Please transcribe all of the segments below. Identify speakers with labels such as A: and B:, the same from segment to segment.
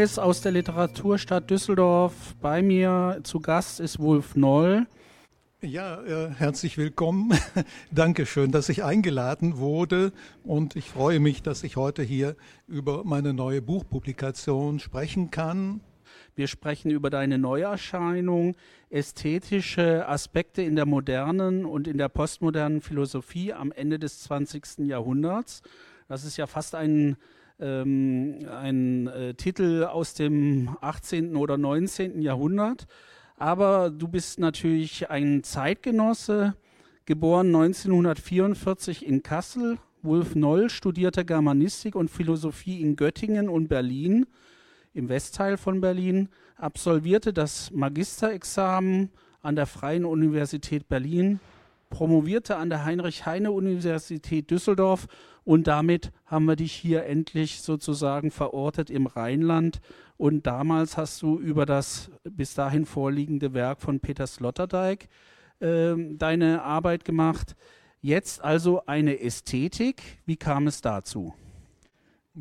A: Neues aus der Literaturstadt Düsseldorf. Bei mir zu Gast ist Wolf Noll.
B: Ja, äh, herzlich willkommen. Dankeschön, dass ich eingeladen wurde und ich freue mich, dass ich heute hier über meine neue Buchpublikation sprechen kann.
A: Wir sprechen über deine Neuerscheinung, ästhetische Aspekte in der modernen und in der postmodernen Philosophie am Ende des 20. Jahrhunderts. Das ist ja fast ein ähm, ein äh, Titel aus dem 18. oder 19. Jahrhundert. Aber du bist natürlich ein Zeitgenosse, geboren 1944 in Kassel. Wolf Noll studierte Germanistik und Philosophie in Göttingen und Berlin, im Westteil von Berlin, absolvierte das Magisterexamen an der Freien Universität Berlin, promovierte an der Heinrich-Heine-Universität Düsseldorf und damit haben wir dich hier endlich sozusagen verortet im Rheinland. Und damals hast du über das bis dahin vorliegende Werk von Peter Sloterdijk äh, deine Arbeit gemacht. Jetzt also eine Ästhetik. Wie kam es dazu?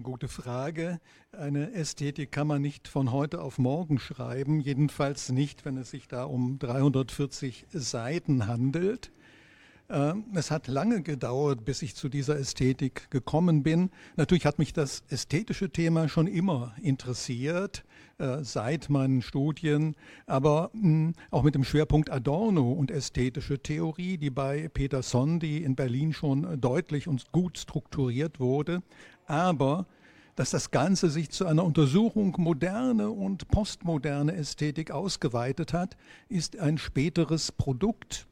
B: Gute Frage. Eine Ästhetik kann man nicht von heute auf morgen schreiben, jedenfalls nicht, wenn es sich da um 340 Seiten handelt. Ähm, es hat lange gedauert, bis ich zu dieser Ästhetik gekommen bin. Natürlich hat mich das ästhetische Thema schon immer interessiert, äh, seit meinen Studien, aber hm, auch mit dem Schwerpunkt Adorno und ästhetische Theorie, die bei Peter Sondi in Berlin schon deutlich und gut strukturiert wurde. Aber dass das Ganze sich zu einer Untersuchung moderne und postmoderne Ästhetik ausgeweitet hat, ist ein späteres Produkt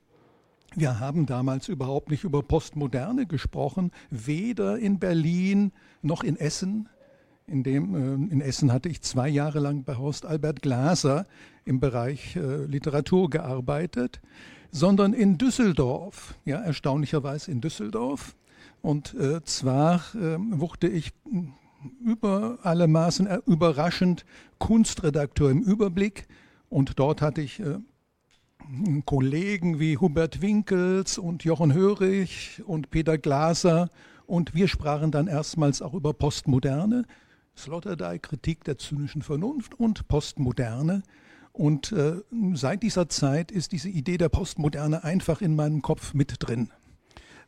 B: wir haben damals überhaupt nicht über Postmoderne gesprochen, weder in Berlin noch in Essen. In, dem, äh, in Essen hatte ich zwei Jahre lang bei Horst Albert Glaser im Bereich äh, Literatur gearbeitet, sondern in Düsseldorf, ja, erstaunlicherweise in Düsseldorf. Und äh, zwar äh, wurde ich über alle Maßen überraschend Kunstredakteur im Überblick und dort hatte ich Kollegen wie Hubert Winkels und Jochen Hörig und Peter Glaser und wir sprachen dann erstmals auch über Postmoderne, Sloterdijk, Kritik der zynischen Vernunft und Postmoderne. Und äh, seit dieser Zeit ist diese Idee der Postmoderne einfach in meinem Kopf mit drin.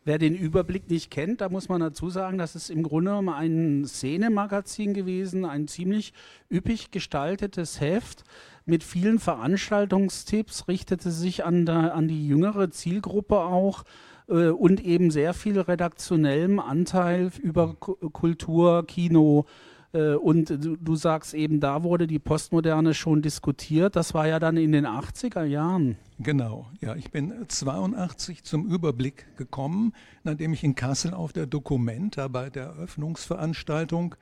A: Wer den Überblick nicht kennt, da muss man dazu sagen, das ist im Grunde genommen ein Szenemagazin gewesen, ein ziemlich üppig gestaltetes Heft mit vielen Veranstaltungstipps, richtete sich an, der, an die jüngere Zielgruppe auch äh, und eben sehr viel redaktionellem Anteil über K Kultur, Kino, äh, und du, du, sagst eben, da wurde die Postmoderne schon diskutiert. Das war ja dann in den 80er Jahren.
B: Genau, ja. Ich bin 82 zum Überblick gekommen, nachdem ich in Kassel auf der Documenta bei der Eröffnungsveranstaltung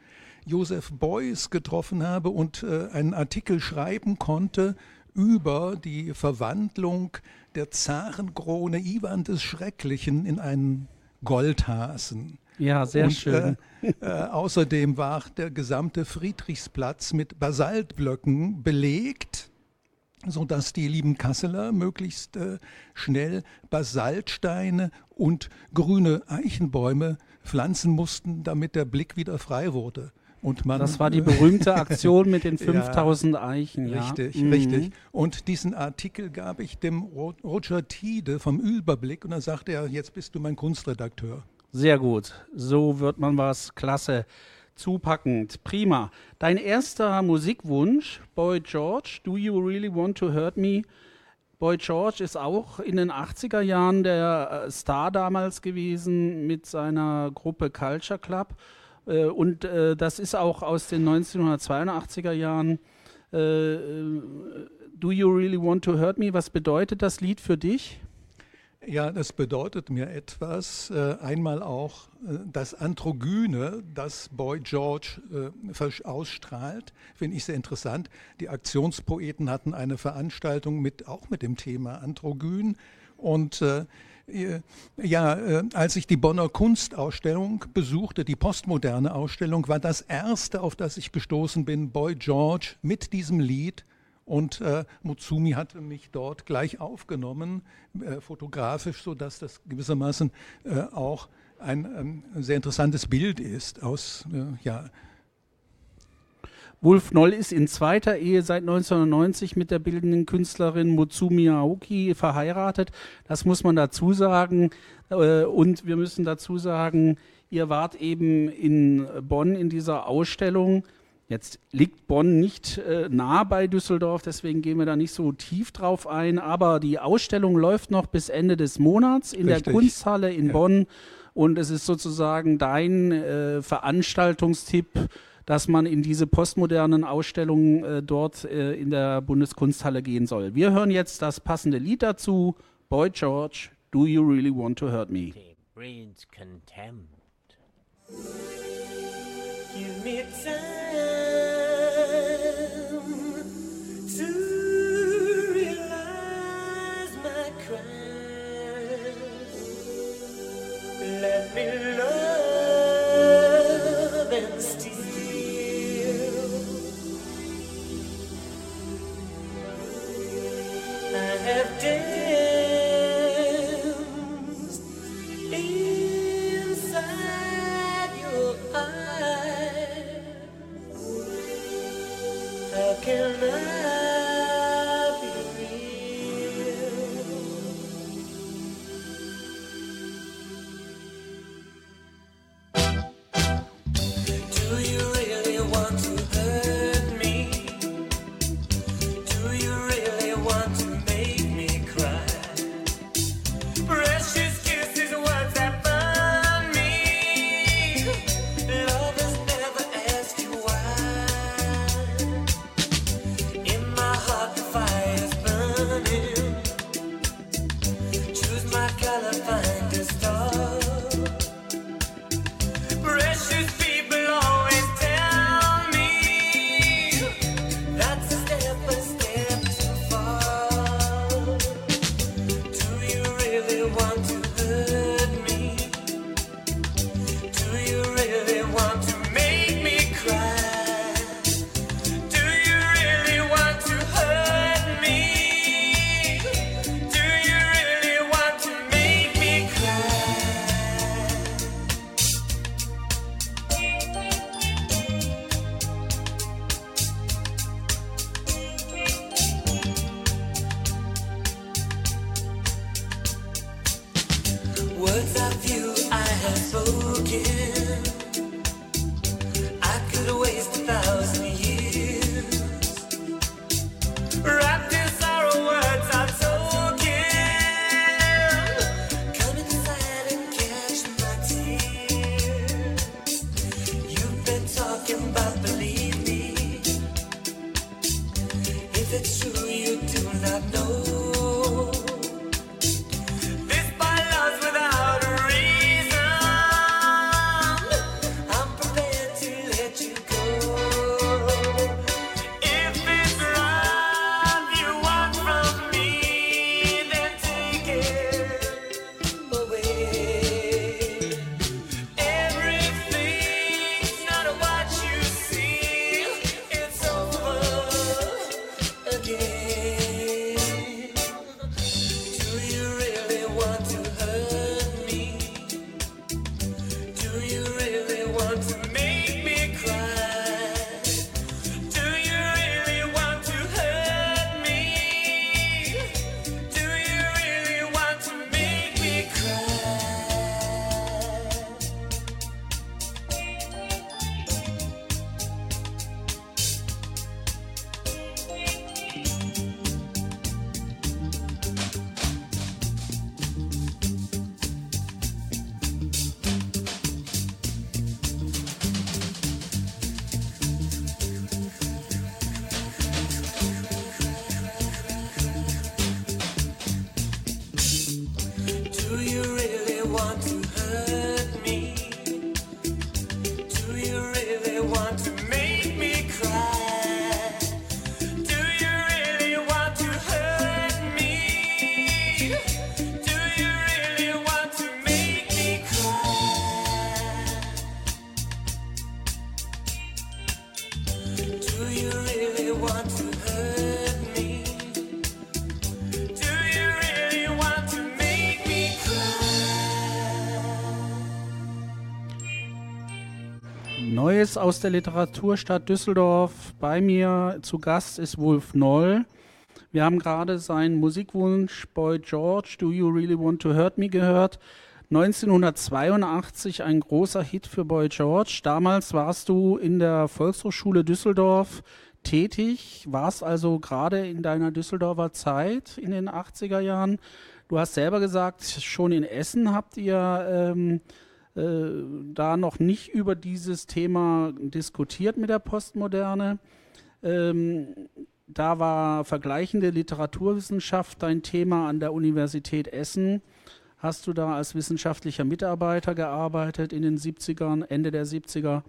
B: Josef Beuys getroffen habe und äh, einen Artikel schreiben konnte über die Verwandlung der Zarenkrone Iwan des Schrecklichen in einen Goldhasen.
A: Ja, sehr und, schön.
B: Äh, äh, außerdem war der gesamte Friedrichsplatz mit Basaltblöcken belegt, sodass die lieben Kasseler möglichst äh, schnell Basaltsteine und grüne Eichenbäume pflanzen mussten, damit der Blick wieder frei wurde.
A: Und man, das war die berühmte Aktion mit den 5000 ja, Eichen.
B: Ja. Richtig, mhm. richtig. Und diesen Artikel gab ich dem Roger Tiede vom Überblick und dann sagte er, jetzt bist du mein Kunstredakteur.
A: Sehr gut. So wird man was klasse zupackend. Prima. Dein erster Musikwunsch, Boy George, Do You Really Want to Hurt Me? Boy George ist auch in den 80er Jahren der äh, Star damals gewesen mit seiner Gruppe Culture Club. Äh, und äh, das ist auch aus den 1982er Jahren. Äh, Do You Really Want to Hurt Me? Was bedeutet das Lied für dich?
B: Ja, das bedeutet mir etwas. Einmal auch das Androgyne, das Boy George ausstrahlt, finde ich sehr interessant. Die Aktionspoeten hatten eine Veranstaltung mit, auch mit dem Thema Androgyn. Und ja, als ich die Bonner Kunstausstellung besuchte, die postmoderne Ausstellung, war das erste, auf das ich gestoßen bin, Boy George mit diesem Lied und äh, Mutsumi hatte mich dort gleich aufgenommen, äh, fotografisch, sodass das gewissermaßen äh, auch ein ähm, sehr interessantes Bild ist aus, äh, ja.
A: Wolf Noll ist in zweiter Ehe seit 1990 mit der bildenden Künstlerin Mutsumi Aoki verheiratet. Das muss man dazu sagen. Äh, und wir müssen dazu sagen, ihr wart eben in Bonn in dieser Ausstellung Jetzt liegt Bonn nicht äh, nah bei Düsseldorf, deswegen gehen wir da nicht so tief drauf ein. Aber die Ausstellung läuft noch bis Ende des Monats in Richtig. der Kunsthalle in ja. Bonn. Und es ist sozusagen dein äh, Veranstaltungstipp, dass man in diese postmodernen Ausstellungen äh, dort äh, in der Bundeskunsthalle gehen soll. Wir hören jetzt das passende Lied dazu. Boy George, Do You Really Want to Hurt Me? Breeds contempt. Give me time. Do you Neues aus der Literaturstadt Düsseldorf. Bei mir zu Gast ist Wolf Noll. Wir haben gerade seinen Musikwunsch Boy George, Do You Really Want to Hurt Me gehört. 1982 ein großer Hit für Boy George. Damals warst du in der Volkshochschule Düsseldorf tätig, warst also gerade in deiner Düsseldorfer Zeit in den 80er Jahren. Du hast selber gesagt, schon in Essen habt ihr ähm, äh, da noch nicht über dieses Thema diskutiert mit der Postmoderne. Ähm, da war vergleichende Literaturwissenschaft dein Thema an der Universität Essen hast du da als wissenschaftlicher Mitarbeiter gearbeitet in den 70ern, Ende der 70er.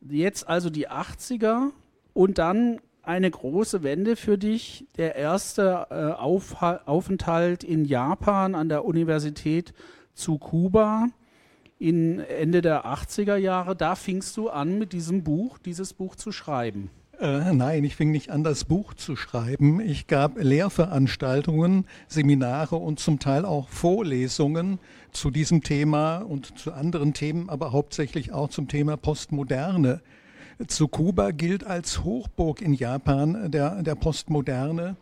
A: Jetzt also die 80er und dann eine große Wende für dich, der erste äh, Auf Aufenthalt in Japan an der Universität zu Kuba in Ende der 80er Jahre. Da fingst du an, mit diesem Buch, dieses Buch zu schreiben.
B: Äh, nein, ich fing nicht an, das Buch zu schreiben. Ich gab Lehrveranstaltungen, Seminare und zum Teil auch Vorlesungen zu diesem Thema und zu anderen Themen, aber hauptsächlich auch zum Thema Postmoderne. Zu Kuba gilt als Hochburg in Japan der, der Postmoderne.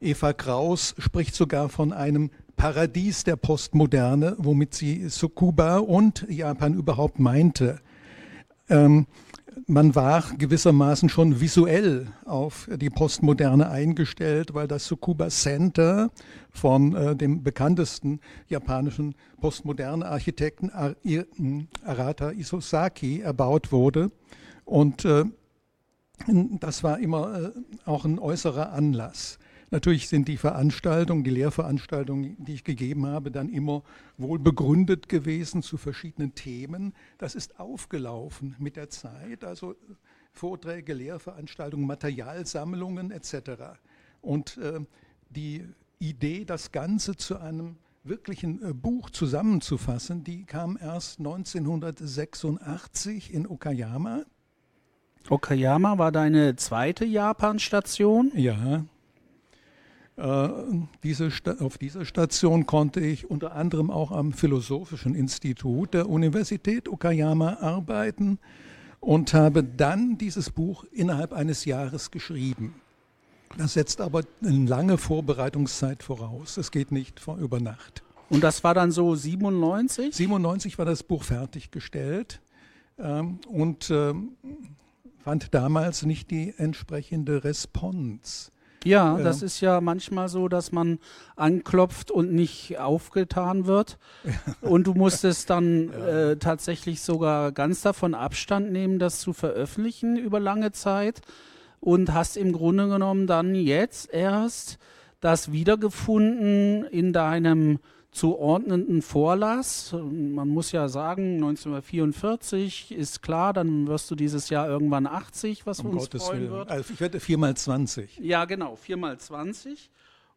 B: Eva Kraus spricht sogar von einem Paradies der Postmoderne, womit sie Kuba und Japan überhaupt meinte. Ähm, man war gewissermaßen schon visuell auf die Postmoderne eingestellt, weil das Tsukuba Center von äh, dem bekanntesten japanischen postmoderne Architekten Ar Arata Isosaki erbaut wurde. Und äh, das war immer äh, auch ein äußerer Anlass. Natürlich sind die Veranstaltungen, die Lehrveranstaltungen, die ich gegeben habe, dann immer wohl begründet gewesen zu verschiedenen Themen. Das ist aufgelaufen mit der Zeit, also Vorträge, Lehrveranstaltungen, Materialsammlungen etc. Und äh, die Idee, das Ganze zu einem wirklichen äh, Buch zusammenzufassen, die kam erst 1986 in Okayama.
A: Okayama war deine zweite Japan-Station?
B: Ja. Äh, diese auf dieser Station konnte ich unter anderem auch am Philosophischen Institut der Universität Okayama arbeiten und habe dann dieses Buch innerhalb eines Jahres geschrieben. Das setzt aber eine lange Vorbereitungszeit voraus. Es geht nicht vor über Nacht.
A: Und das war dann so 97?
B: 97 war das Buch fertiggestellt ähm, und ähm, fand damals nicht die entsprechende Response.
A: Ja, ja, das ist ja manchmal so, dass man anklopft und nicht aufgetan wird. Und du musstest dann ja. äh, tatsächlich sogar ganz davon Abstand nehmen, das zu veröffentlichen über lange Zeit. Und hast im Grunde genommen dann jetzt erst das wiedergefunden in deinem zuordnenden Vorlass. Man muss ja sagen, 1944 ist klar, dann wirst du dieses Jahr irgendwann 80, was um uns Gottes freuen Willen. wird.
B: Also ich werde 4 mal 20.
A: Ja, genau, 4 mal 20.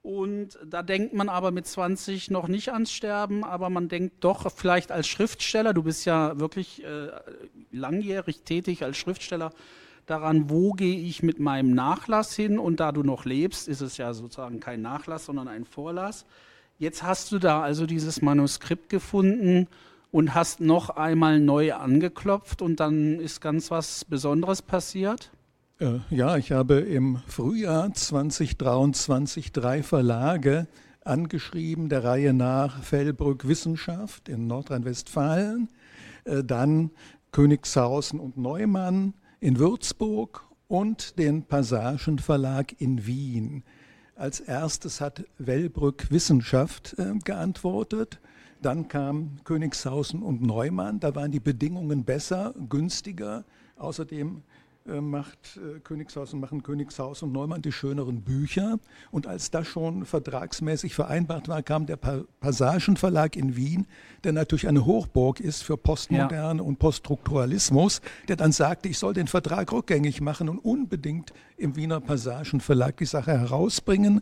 A: Und da denkt man aber mit 20 noch nicht ans Sterben, aber man denkt doch vielleicht als Schriftsteller, du bist ja wirklich äh, langjährig tätig als Schriftsteller, daran, wo gehe ich mit meinem Nachlass hin. Und da du noch lebst, ist es ja sozusagen kein Nachlass, sondern ein Vorlass. Jetzt hast du da also dieses Manuskript gefunden und hast noch einmal neu angeklopft und dann ist ganz was Besonderes passiert?
B: Äh, ja, ich habe im Frühjahr 2023 drei Verlage angeschrieben, der Reihe nach Fellbrück Wissenschaft in Nordrhein-Westfalen, äh, dann Königshausen und Neumann in Würzburg und den Passagen Verlag in Wien. Als erstes hat Wellbrück Wissenschaft äh, geantwortet. Dann kam Königshausen und Neumann. Da waren die Bedingungen besser, günstiger. Außerdem macht äh, Königshausen, machen Königshaus und Neumann die schöneren Bücher. Und als das schon vertragsmäßig vereinbart war, kam der pa Passagenverlag in Wien, der natürlich eine Hochburg ist für Postmoderne ja. und Poststrukturalismus, der dann sagte, ich soll den Vertrag rückgängig machen und unbedingt im Wiener Passagenverlag die Sache herausbringen.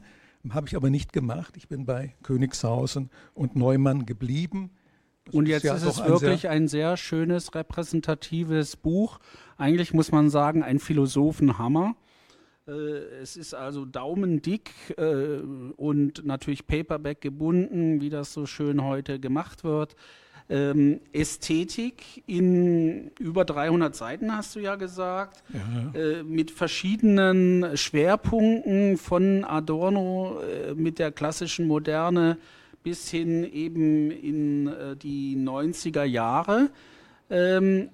B: Habe ich aber nicht gemacht. Ich bin bei Königshausen und Neumann geblieben.
A: Das und jetzt ist, ja ist es wirklich ein sehr schönes, repräsentatives Buch eigentlich muss man sagen, ein Philosophenhammer. Äh, es ist also daumendick äh, und natürlich Paperback gebunden, wie das so schön heute gemacht wird. ähm, Ästhetik in über 300 Seiten, hast du ja gesagt, ja. Äh, mit verschiedenen Schwerpunkten von Adorno äh, mit der klassischen Moderne bis hin eben in äh, die 90er Jahre. Ähm,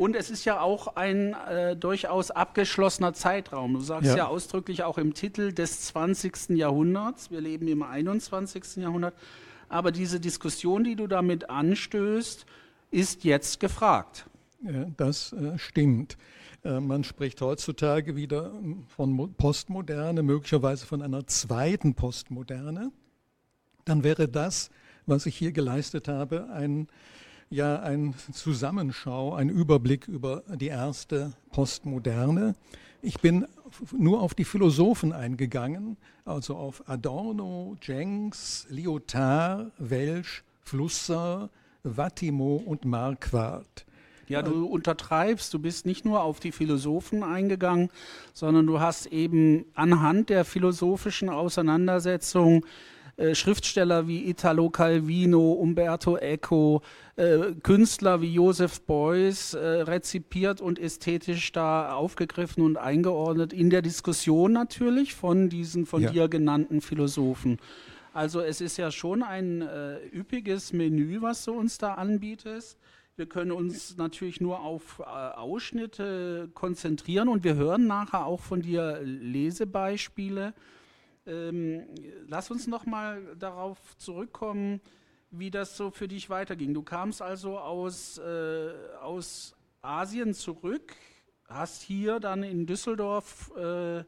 A: und es ist ja auch ein äh, durchaus abgeschlossener Zeitraum. Du sagst ja. ja. ausdrücklich auch im Titel des 20. Jahrhunderts. Wir leben im 21. Jahrhundert. Aber diese Diskussion, die du damit anstößt, ist jetzt gefragt.
B: Ja, das äh, stimmt. Äh, man spricht heutzutage wieder von Postmoderne, möglicherweise von einer zweiten Postmoderne. Dann wäre das, was ich hier geleistet habe, ein ja ein Zusammenschau, ein Überblick über die erste Postmoderne. Ich bin nur auf die Philosophen eingegangen, also auf Adorno, Jenks, Lyotard, Welsch, Flusser, Wattimo und Marquardt.
A: Ja, du untertreibst, du bist nicht nur auf die Philosophen eingegangen, sondern du hast eben anhand der philosophischen Auseinandersetzung äh, Schriftsteller wie Italo Calvino, Umberto Eco, äh, Künstler wie Joseph Beuys äh, rezipiert und ästhetisch da aufgegriffen und eingeordnet, in der Diskussion natürlich von diesen von ja. dir genannten Philosophen. Also es ist ja schon ein äh, üppiges Menü, was du uns da anbietest. Wir können uns natürlich nur auf äh, Ausschnitte konzentrieren und wir hören nachher auch von dir Lesebeispiele. Ähm, lass uns noch mal darauf zurückkommen, wie das so für dich weiterging. Du kamst also aus, äh, aus Asien zurück, hast hier dann in Düsseldorf äh,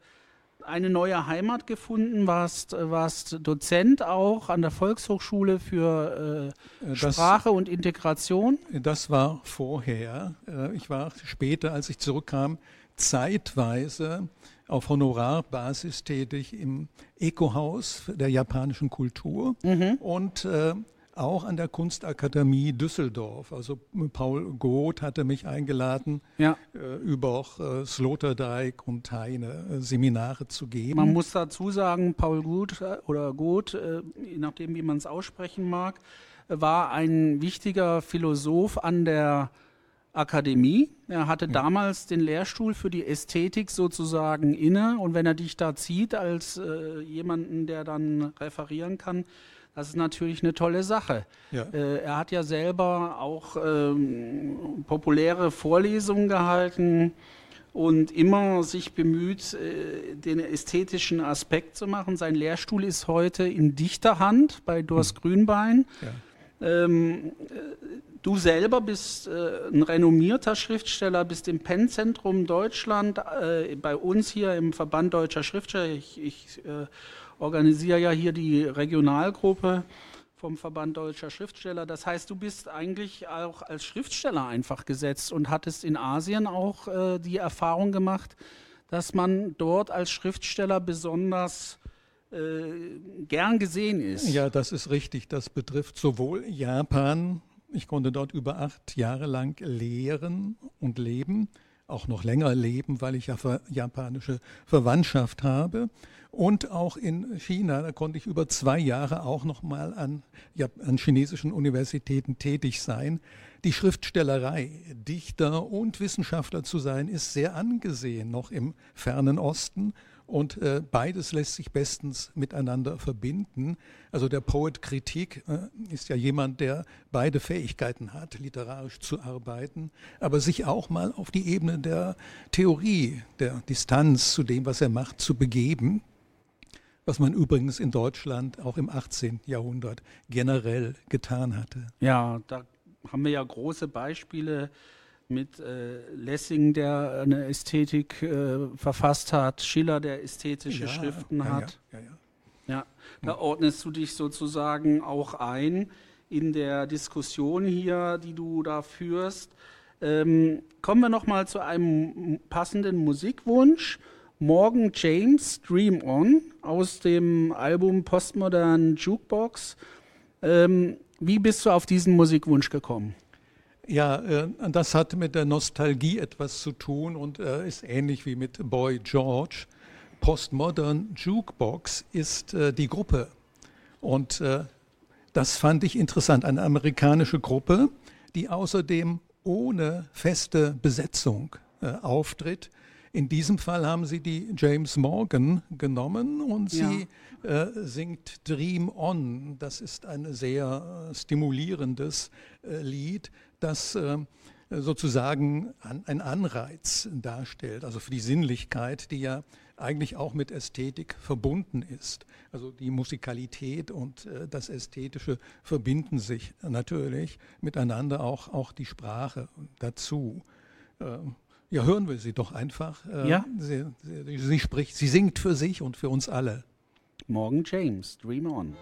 A: eine neue Heimat gefunden, warst, warst Dozent auch an der Volkshochschule für äh, äh das, Sprache und Integration.
B: Das war vorher. Äh, ich war später, als ich zurückkam, zeitweise auf Honorarbasis tätig im Eco-Haus der japanischen Kultur mhm. und äh, auch an der Kunstakademie Düsseldorf. Also Paul Goth hatte mich eingeladen, ja. äh, über äh, Sloterdijk und Heine äh, Seminare zu geben.
A: Man muss dazu sagen, Paul Goth äh, oder Goth, äh, je nachdem wie man es aussprechen mag, war ein wichtiger Philosoph an der Akademie. Er hatte damals den Lehrstuhl für die Ästhetik sozusagen inne und wenn er dich da zieht als äh, jemanden, der dann referieren kann, das ist natürlich eine tolle Sache. Ja. Äh, er hat ja selber auch ähm, populäre Vorlesungen gehalten und immer sich bemüht, äh, den ästhetischen Aspekt zu machen. Sein Lehrstuhl ist heute in Dichterhand bei Dors hm. Grünbein. Ja. Ähm, Du selber bist äh, ein renommierter Schriftsteller, bist im Pennzentrum Deutschland, äh, bei uns hier im Verband Deutscher Schriftsteller. Ich, ich äh, organisiere ja hier die Regionalgruppe vom Verband Deutscher Schriftsteller. Das heißt, du bist eigentlich auch als Schriftsteller einfach gesetzt und hattest in Asien auch äh, die Erfahrung gemacht, dass man dort als Schriftsteller besonders äh, gern gesehen ist.
B: Ja, das ist richtig. Das betrifft sowohl Japan, ich konnte dort über acht Jahre lang lehren und leben, auch noch länger leben, weil ich ja japanische Verwandtschaft habe. Und auch in China, da konnte ich über zwei Jahre auch noch mal an, ja, an chinesischen Universitäten tätig sein. Die Schriftstellerei, Dichter und Wissenschaftler zu sein, ist sehr angesehen noch im fernen Osten. Und äh, beides lässt sich bestens miteinander verbinden. Also der Poet Kritik äh, ist ja jemand, der beide Fähigkeiten hat, literarisch zu arbeiten, aber sich auch mal auf die Ebene der Theorie, der Distanz zu dem, was er macht, zu begeben. Was man übrigens in Deutschland auch im 18. Jahrhundert generell getan hatte.
A: Ja, da haben wir ja große Beispiele mit äh, Lessing, der eine Ästhetik äh, verfasst hat, Schiller, der ästhetische ja, Schriften ja, hat. Ja, ja, da ordnest du dich sozusagen auch ein in der Diskussion hier, die du da führst. Ähm, kommen wir noch mal zu einem passenden Musikwunsch. Morgan James, Dream On, aus dem Album Postmodern Jukebox. Ähm, wie bist du auf diesen Musikwunsch gekommen?
B: Ja, äh, das hat mit der Nostalgie etwas zu tun und äh, ist ähnlich wie mit Boy George. Postmodern Jukebox ist äh, die Gruppe und das fand ich interessant. Eine amerikanische Gruppe, die außerdem ohne feste Besetzung auftritt. In diesem Fall haben sie die James Morgan genommen und sie ja. äh, singt Dream On. Das ist ein sehr stimulierendes äh, Lied, das äh, sozusagen ein Anreiz darstellt, also für die Sinnlichkeit, die ja eigentlich auch mit Ästhetik verbunden ist. Also die Musikalität und äh, das Ästhetische verbinden sich natürlich miteinander, auch, auch die Sprache dazu. Ähm, ja, hören wir sie doch einfach.
C: Äh, ja.
B: Sie, sie, sie, spricht, sie singt für sich und für uns alle.
C: Morgan James, Dream On.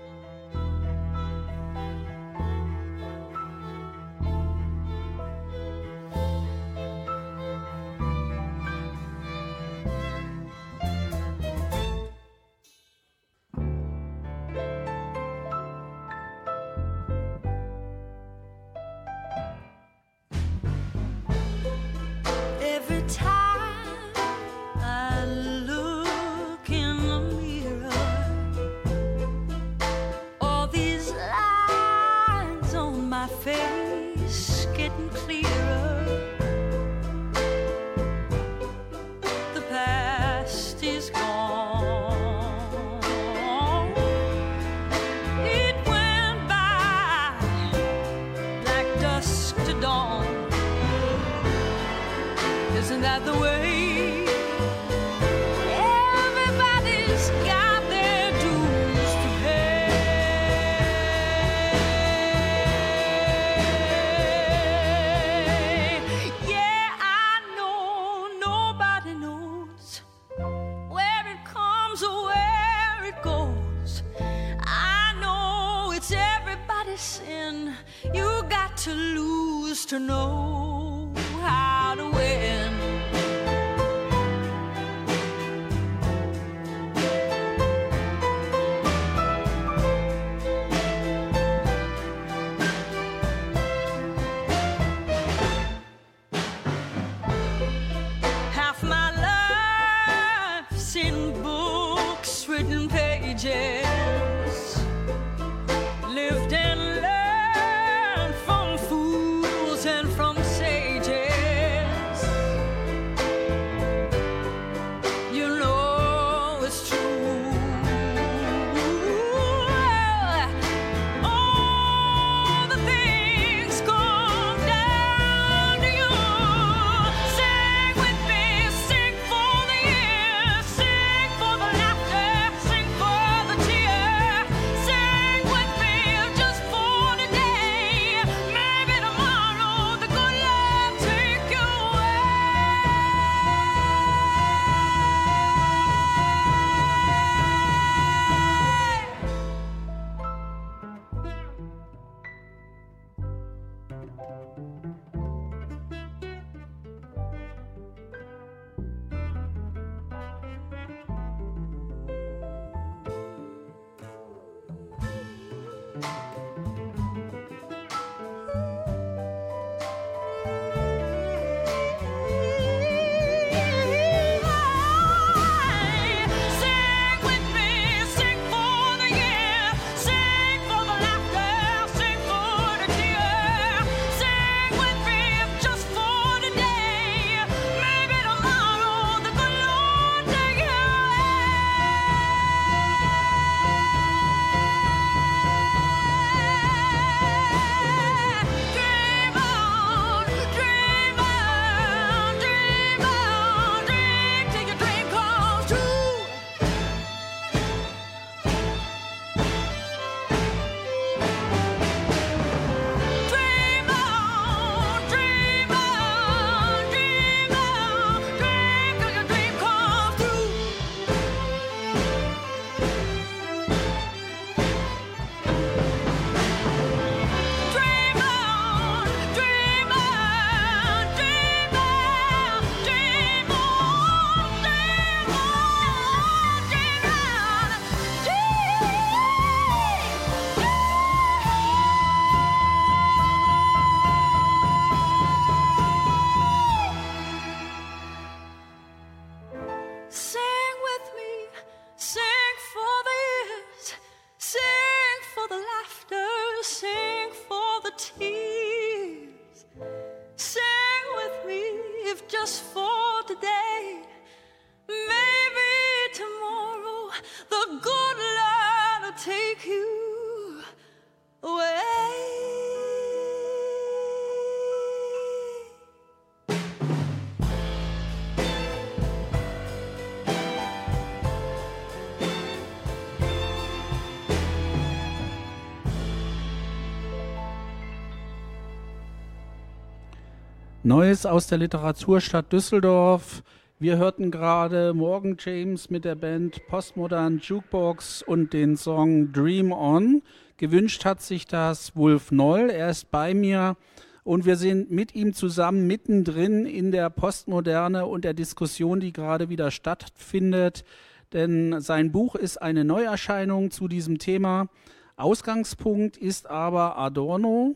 A: Neues aus der Literaturstadt Düsseldorf. Wir hörten gerade Morgan James mit der Band Postmodern Jukebox und den Song Dream On. Gewünscht hat sich das Wolf Noll. Er ist bei mir und wir sind mit ihm zusammen mittendrin in der Postmoderne und der Diskussion, die gerade wieder stattfindet. Denn sein Buch ist eine Neuerscheinung zu diesem Thema. Ausgangspunkt ist aber Adorno,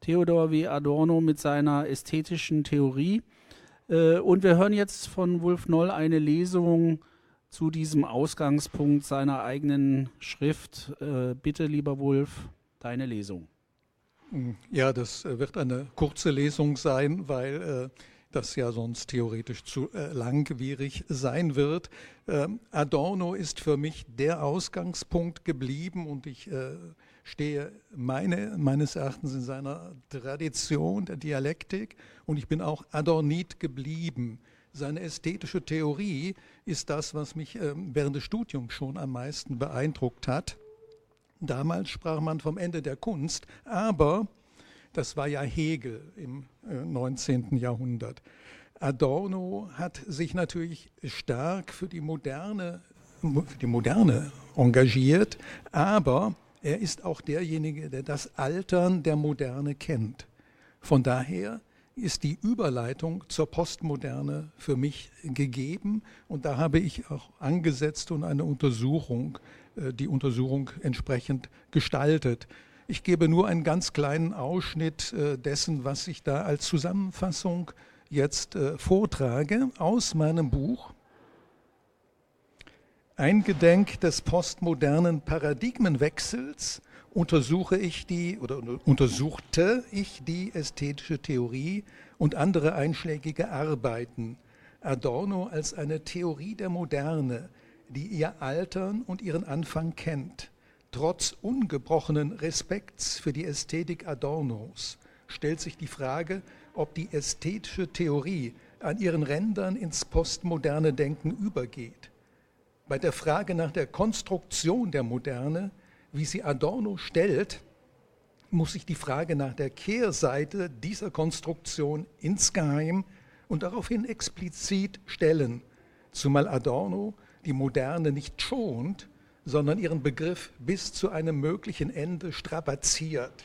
A: Theodor W. Adorno mit seiner ästhetischen Theorie. Äh, und wir hören jetzt von Wolf Noll eine Lesung zu diesem Ausgangspunkt seiner eigenen Schrift. Äh, bitte, lieber Wolf, deine Lesung.
B: Ja, das äh, wird eine kurze Lesung sein, weil das ja sonst theoretisch zu langwierig sein wird. Ähm, Adorno ist für mich der Ausgangspunkt geblieben und ich stehe meine, meines Erachtens in seiner Tradition der Dialektik und ich bin auch Adornit geblieben. Seine ästhetische Theorie ist das, was mich ähm, während des Studiums schon am meisten beeindruckt hat. Damals sprach man vom Ende der Kunst, aber das war ja Hegel im 19. Äh, Jahrhundert. Adorno hat sich natürlich stark für die Moderne, für die Moderne engagiert, aber er ist auch derjenige, der das Altern der Moderne kennt. Von daher ist die Überleitung zur Postmoderne für mich gegeben und da habe ich auch angesetzt und eine Untersuchung, äh, die Untersuchung entsprechend gestaltet. Ich gebe nur einen ganz kleinen Ausschnitt äh, dessen, was ich da als Zusammenfassung jetzt äh, vortrage aus meinem Buch Eingedenk des postmodernen Paradigmenwechsels untersuche ich die oder untersuchte ich die ästhetische Theorie und andere einschlägige Arbeiten. Adorno als eine Theorie der Moderne, die ihr Altern und ihren Anfang kennt. Trotz ungebrochenen Respekts für die Ästhetik Adornos stellt sich die Frage, ob die ästhetische Theorie an ihren Rändern ins postmoderne Denken übergeht. Bei der Frage nach der Konstruktion der Moderne, wie sie Adorno stellt, muss sich die Frage nach der Kehrseite dieser Konstruktion insgeheim und daraufhin explizit stellen, zumal Adorno die Moderne nicht schont, sondern ihren Begriff bis zu einem möglichen Ende strapaziert.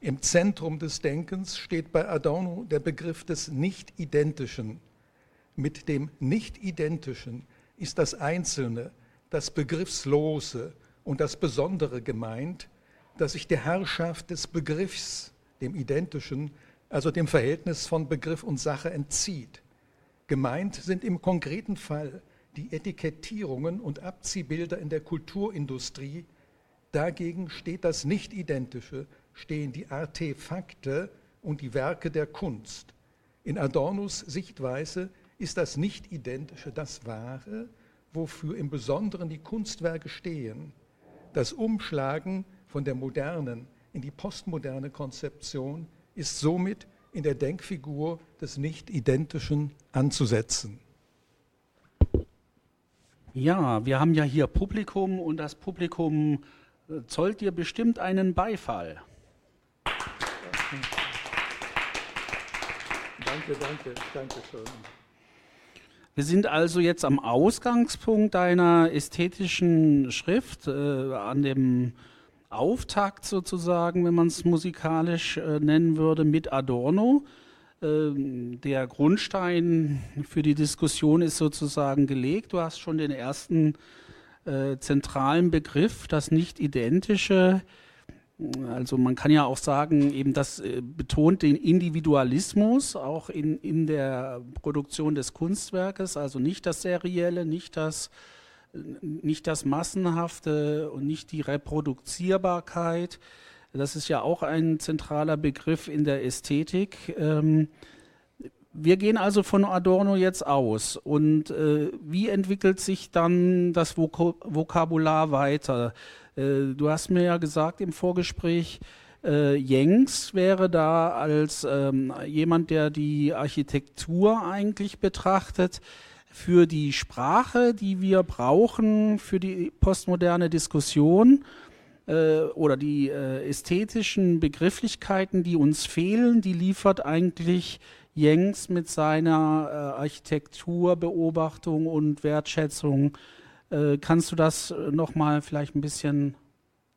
B: Im Zentrum des Denkens steht bei Adorno der Begriff des Nicht-Identischen. Mit dem Nicht-Identischen ist das Einzelne, das Begriffslose und das Besondere gemeint, das sich der Herrschaft des Begriffs, dem Identischen, also dem Verhältnis von Begriff und Sache entzieht. Gemeint sind im konkreten Fall die Etikettierungen und Abziehbilder in der Kulturindustrie. Dagegen steht das Nicht-Identische, stehen die Artefakte und die Werke der Kunst. In Adornos Sichtweise ist das Nicht-Identische das Wahre, wofür im Besonderen die Kunstwerke stehen. Das Umschlagen von der modernen in die postmoderne Konzeption ist somit in der Denkfigur des Nicht-Identischen anzusetzen.
A: Ja, wir haben ja hier Publikum und das Publikum äh, zollt dir bestimmt einen Beifall.
B: Danke, danke, danke schön.
A: Wir sind also jetzt am Ausgangspunkt deiner ästhetischen Schrift, äh, an dem Auftakt sozusagen, wenn man es musikalisch äh, nennen würde, mit Adorno. Äh, der Grundstein für die Diskussion ist sozusagen gelegt. Du hast schon den ersten äh, zentralen Begriff, das Nicht-Identische, also man kann ja auch sagen, eben das äh, betont den Individualismus auch in, in der Produktion des Kunstwerkes, also nicht das Serielle, nicht das, nicht das Massenhafte und nicht die Reproduzierbarkeit. Das ist ja auch ein zentraler Begriff in der Ästhetik. Ähm, wir gehen also von Adorno jetzt aus. Und äh, wie entwickelt sich dann das Vok Vokabular weiter? Äh, du hast mir ja gesagt im Vorgespräch, äh, Jengs wäre da als ähm, jemand, der die Architektur eigentlich betrachtet, für die Sprache, die wir brauchen für die postmoderne Diskussion äh, oder die äh, ästhetischen Begrifflichkeiten, die uns fehlen, die liefert eigentlich Jengs mit seiner äh, Architekturbeobachtung und Wertschätzung. Äh, kannst du das nochmal vielleicht ein bisschen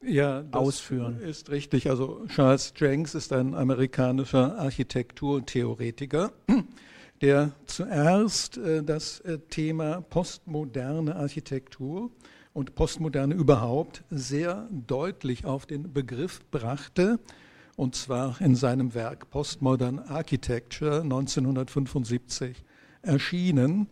B: ja, das
A: ausführen?
B: Ist richtig. Also Charles Jenks ist ein amerikanischer Architekturtheoretiker, der zuerst äh, das äh, Thema postmoderne Architektur und Postmoderne überhaupt sehr deutlich auf den Begriff brachte und zwar in seinem Werk Postmodern Architecture 1975 erschienen.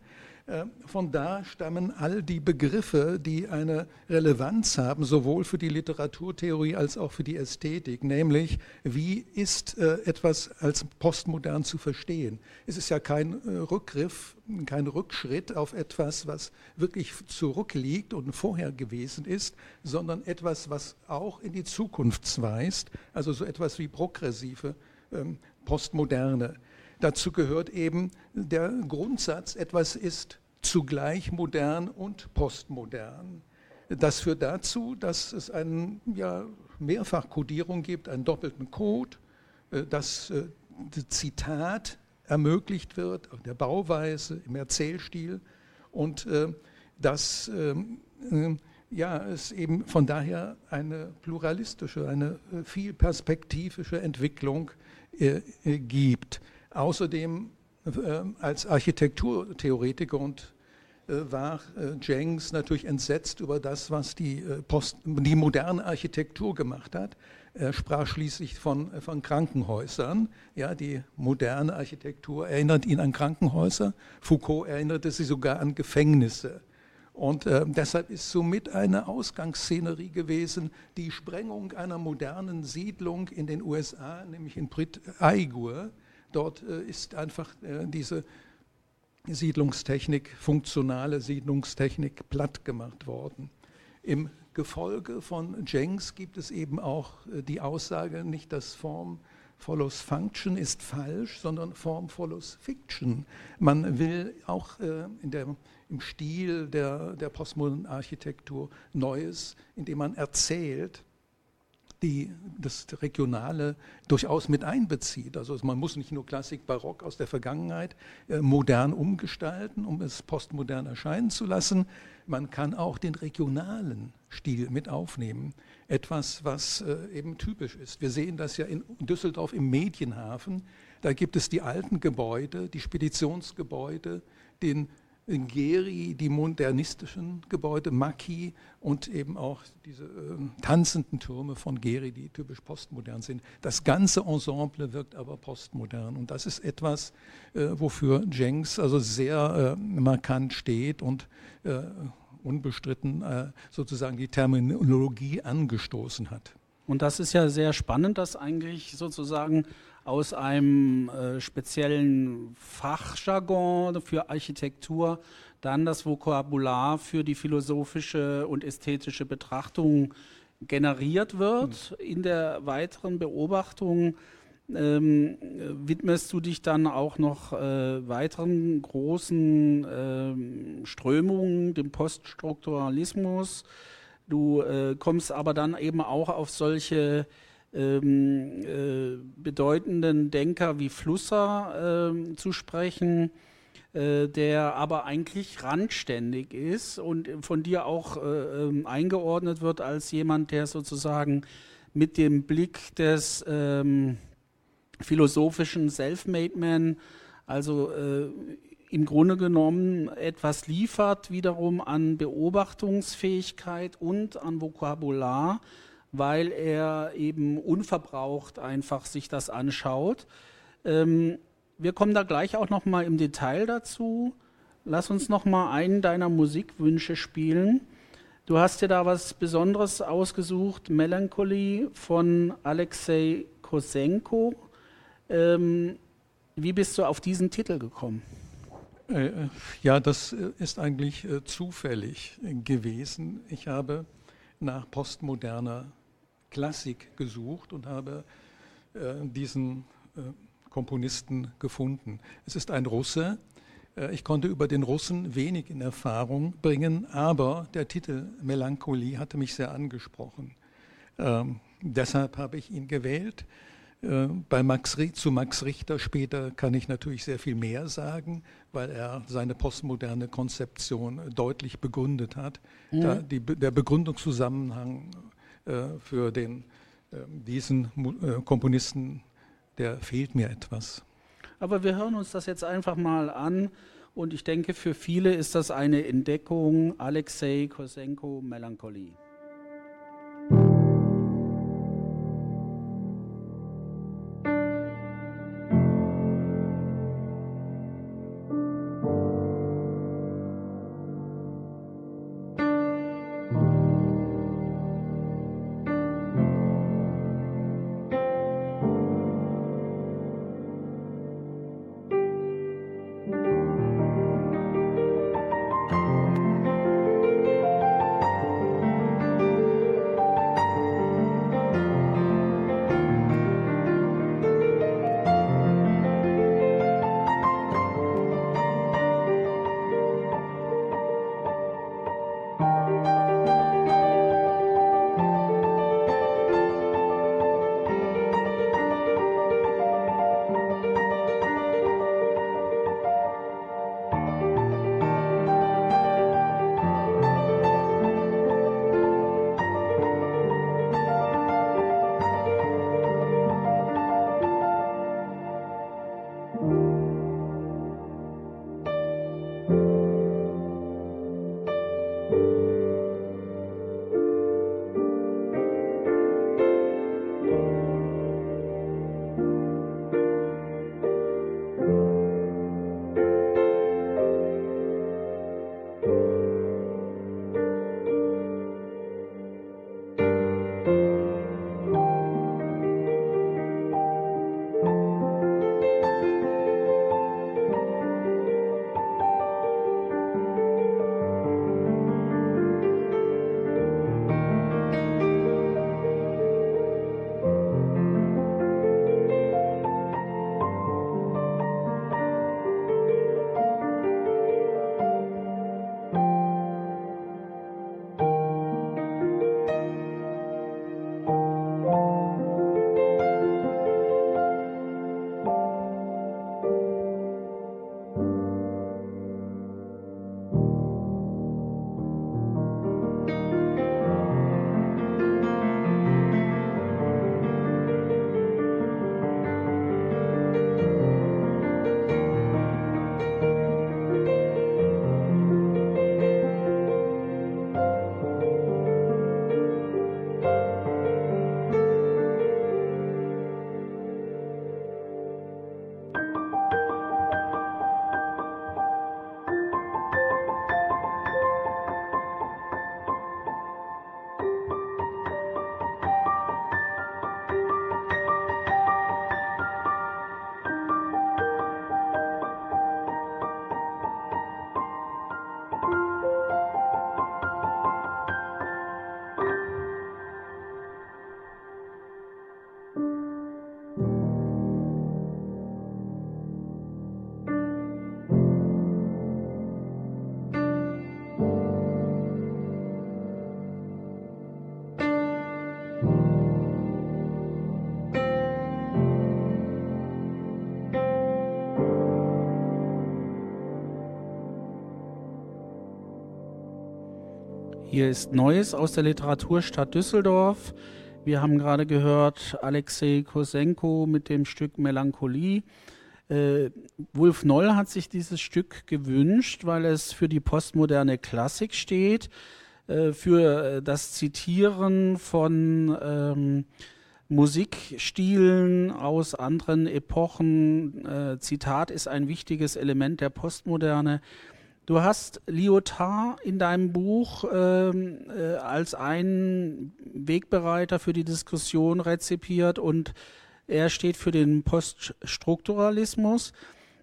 B: Äh, von da stammen all die Begriffe, die eine Relevanz haben, sowohl für die Literaturtheorie als auch für die Ästhetik, nämlich wie ist äh, etwas als postmodern zu verstehen. Es ist ja kein äh, Rückgriff, kein Rückschritt auf etwas, was wirklich zurückliegt und vorher gewesen ist, sondern etwas, was auch in die Zukunft weist, also so etwas wie progressive ähm, Postmoderne. Dazu gehört eben der Grundsatz, etwas ist zugleich modern und postmodern. Das führt dazu, dass es eine ja, Mehrfachkodierung gibt, einen doppelten Code, äh, dass äh, Zitat ermöglicht wird, der Bauweise, im Erzählstil und äh, dass ähm, ja, es eben von daher eine pluralistische, eine viel perspektivische Entwicklung gibt. Außerdem äh, als Architekturtheoretiker und äh, war äh, Jenks natürlich entsetzt über das, was die, Post, die moderne Architektur gemacht hat. Er sprach schließlich von, von Krankenhäusern. Ja, die moderne Architektur erinnert ihn an Krankenhäuser. Foucault erinnerte sie sogar an Gefängnisse. Und äh, deshalb ist somit eine Ausgangsszenerie gewesen, die Sprengung einer modernen Siedlung in den USA, nämlich in Brit Aigur, Dort äh, ist einfach äh, diese Siedlungstechnik, funktionale Siedlungstechnik platt gemacht worden. Im Gefolge von Jenks gibt es eben auch äh, die Aussage, nicht dass Form follows Function ist falsch, sondern Form follows Fiction. Man will auch in der, im Stil der, der postmodernen Architektur Neues, indem man erzählt, die das Regionale durchaus mit einbezieht. Also man muss nicht nur Klassik, Barock aus der Vergangenheit äh, modern umgestalten, um es postmodern erscheinen zu lassen. Man kann auch den regionalen Stil mit aufnehmen. Etwas, was äh, eben typisch ist. Wir sehen das ja in Düsseldorf im Medienhafen. Da gibt es die alten Gebäude, die Speditionsgebäude, den Geri die modernistischen Gebäude, Maki und eben auch diese äh, tanzenden Türme von Geri, die typisch postmodern sind. Das ganze Ensemble wirkt aber postmodern und das ist etwas, äh, wofür Jenks also sehr äh, markant steht und äh, unbestritten äh, sozusagen die Terminologie angestoßen hat.
A: Und das ist ja sehr spannend, dass eigentlich sozusagen aus einem äh, speziellen Fachjargon für Architektur dann das Vokabular für die philosophische und ästhetische Betrachtung generiert wird. Mhm. In der weiteren Beobachtung ähm, widmest du dich dann auch noch äh, weiteren großen äh, Strömungen, dem Poststrukturalismus. Du äh, kommst aber dann eben auch auf solche ähm, äh, bedeutenden Denker wie Flusser äh, zu sprechen, äh, der aber eigentlich randständig ist und von dir auch äh, ähm, eingeordnet wird als jemand, der sozusagen mit dem Blick des ähm, philosophischen Self-Made Man, also äh, im Grunde genommen etwas liefert, wiederum an Beobachtungsfähigkeit und an Vokabular, weil er eben unverbraucht einfach sich das anschaut. Ähm, wir kommen da gleich auch noch mal im Detail dazu. Lass uns noch mal einen deiner Musikwünsche spielen. Du hast dir da was Besonderes ausgesucht, Melancholy von Alexei Kosenko. Ähm, Wie bist du auf diesen Titel gekommen?
B: Äh, ja, das äh, ist eigentlich äh, zufällig gewesen. Ich habe nach postmoderner Klassik gesucht und habe diesen Komponisten gefunden. Es ist ein Russe. Ich konnte über den Russen wenig in Erfahrung bringen, aber der Titel Melancholie hatte mich sehr angesprochen. Ähm, deshalb habe ich ihn gewählt. Äh, bei Max, zu Max Richter später kann ich natürlich sehr viel mehr sagen, weil er seine postmoderne Konzeption deutlich begründet hat. Mhm. Die, der Begründungszusammenhang äh, für den, äh, diesen äh, Komponisten, der fehlt mir etwas.
A: Aber wir hören uns das jetzt einfach mal an. Und ich denke, für viele ist das eine Entdeckung. Alexei Kosenko, Melancholie. Hier ist Neues aus der Literaturstadt Düsseldorf. Wir haben gerade gehört Alexei Kosenko mit dem Stück Melancholie. Äh, Wulf Noll hat sich dieses Stück gewünscht, weil es für die postmoderne Klassik steht, äh, für das Zitieren von ähm, Musikstilen aus anderen Epochen. Äh, Zitat ist ein wichtiges Element der Postmoderne. Du hast Lyotard in deinem Buch ähm, äh, als einen Wegbereiter für die Diskussion rezipiert und Er steht für den Poststrukturalismus.